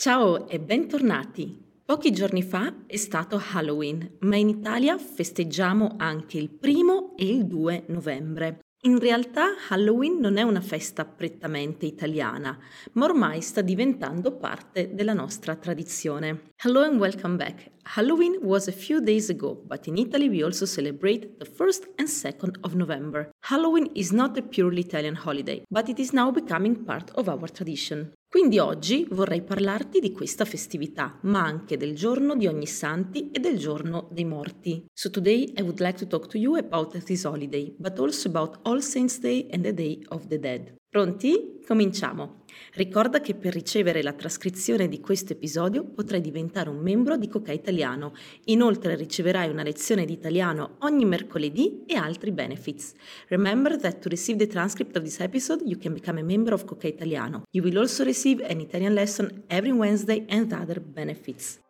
Ciao e bentornati! Pochi giorni fa è stato Halloween, ma in Italia festeggiamo anche il primo e il 2 novembre. In realtà Halloween non è una festa prettamente italiana, ma ormai sta diventando parte della nostra tradizione. Hello and welcome back. Halloween was a few days ago, but in Italy we also celebrate the 1st and 2nd of November. Halloween is not a purely Italian holiday, but it is now becoming part of our tradition. Quindi oggi vorrei parlarti di questa festività, ma anche del giorno di ogni santi e del giorno dei morti. So today I would like to talk to you about this holiday, but also about All Saints Day and the Day of the Dead. Pronti? Cominciamo! Ricorda che per ricevere la trascrizione di questo episodio potrai diventare un membro di Coca Italiano. Inoltre riceverai una lezione di italiano ogni mercoledì e altri benefits. Remember that to receive the transcript of this episode you can become a member of Coca Italiano. You will also receive an Italian lesson every Wednesday and other benefits.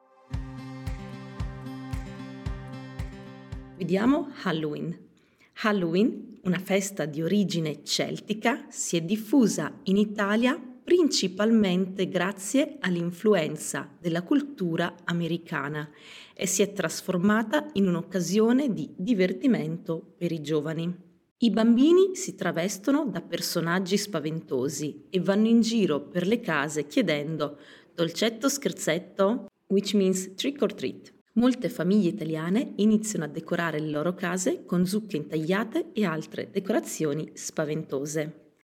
Vediamo Halloween. Halloween, una festa di origine celtica, si è diffusa in Italia principalmente grazie all'influenza della cultura americana e si è trasformata in un'occasione di divertimento per i giovani. I bambini si travestono da personaggi spaventosi e vanno in giro per le case chiedendo dolcetto scherzetto, which means trick or treat. Molte famiglie italiane iniziano a decorare le loro case con zucche intagliate e altre decorazioni spaventose.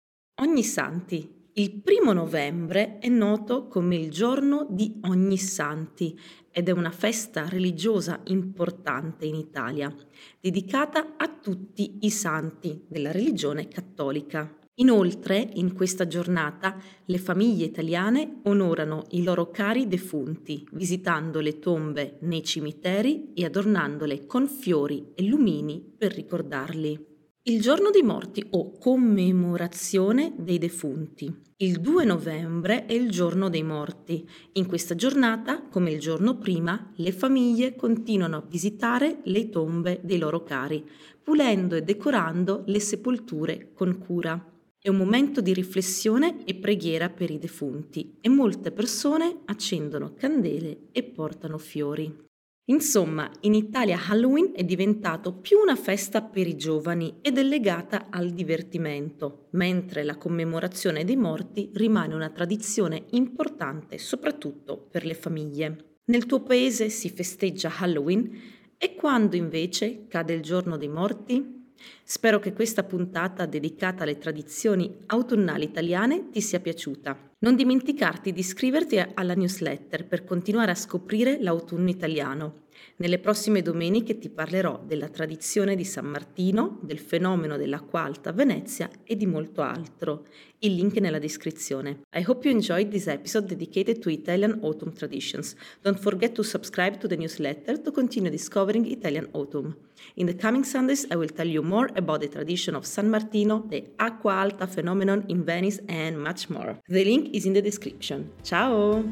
Ogni Santi il primo novembre è noto come il giorno di ogni santi ed è una festa religiosa importante in Italia, dedicata a tutti i santi della religione cattolica. Inoltre, in questa giornata, le famiglie italiane onorano i loro cari defunti, visitando le tombe nei cimiteri e adornandole con fiori e lumini per ricordarli. Il giorno dei morti o commemorazione dei defunti. Il 2 novembre è il giorno dei morti. In questa giornata, come il giorno prima, le famiglie continuano a visitare le tombe dei loro cari, pulendo e decorando le sepolture con cura. È un momento di riflessione e preghiera per i defunti e molte persone accendono candele e portano fiori. Insomma, in Italia Halloween è diventato più una festa per i giovani ed è legata al divertimento, mentre la commemorazione dei morti rimane una tradizione importante soprattutto per le famiglie. Nel tuo paese si festeggia Halloween e quando invece cade il giorno dei morti? Spero che questa puntata dedicata alle tradizioni autunnali italiane ti sia piaciuta. Non dimenticarti di iscriverti alla newsletter per continuare a scoprire l'autunno italiano. Nelle prossime domeniche ti parlerò della tradizione di San Martino, del fenomeno dell'acqua alta a Venezia e di molto altro. Il link è nella descrizione. I hope you enjoyed this episode dedicated to Italian autumn traditions. Don't forget to subscribe to the newsletter to continue discovering Italian autumn. In the coming Sundays, I will tell you more about the tradition of San Martino, the Acqua Alta phenomenon in Venice, and much more. The link is in the description. Ciao!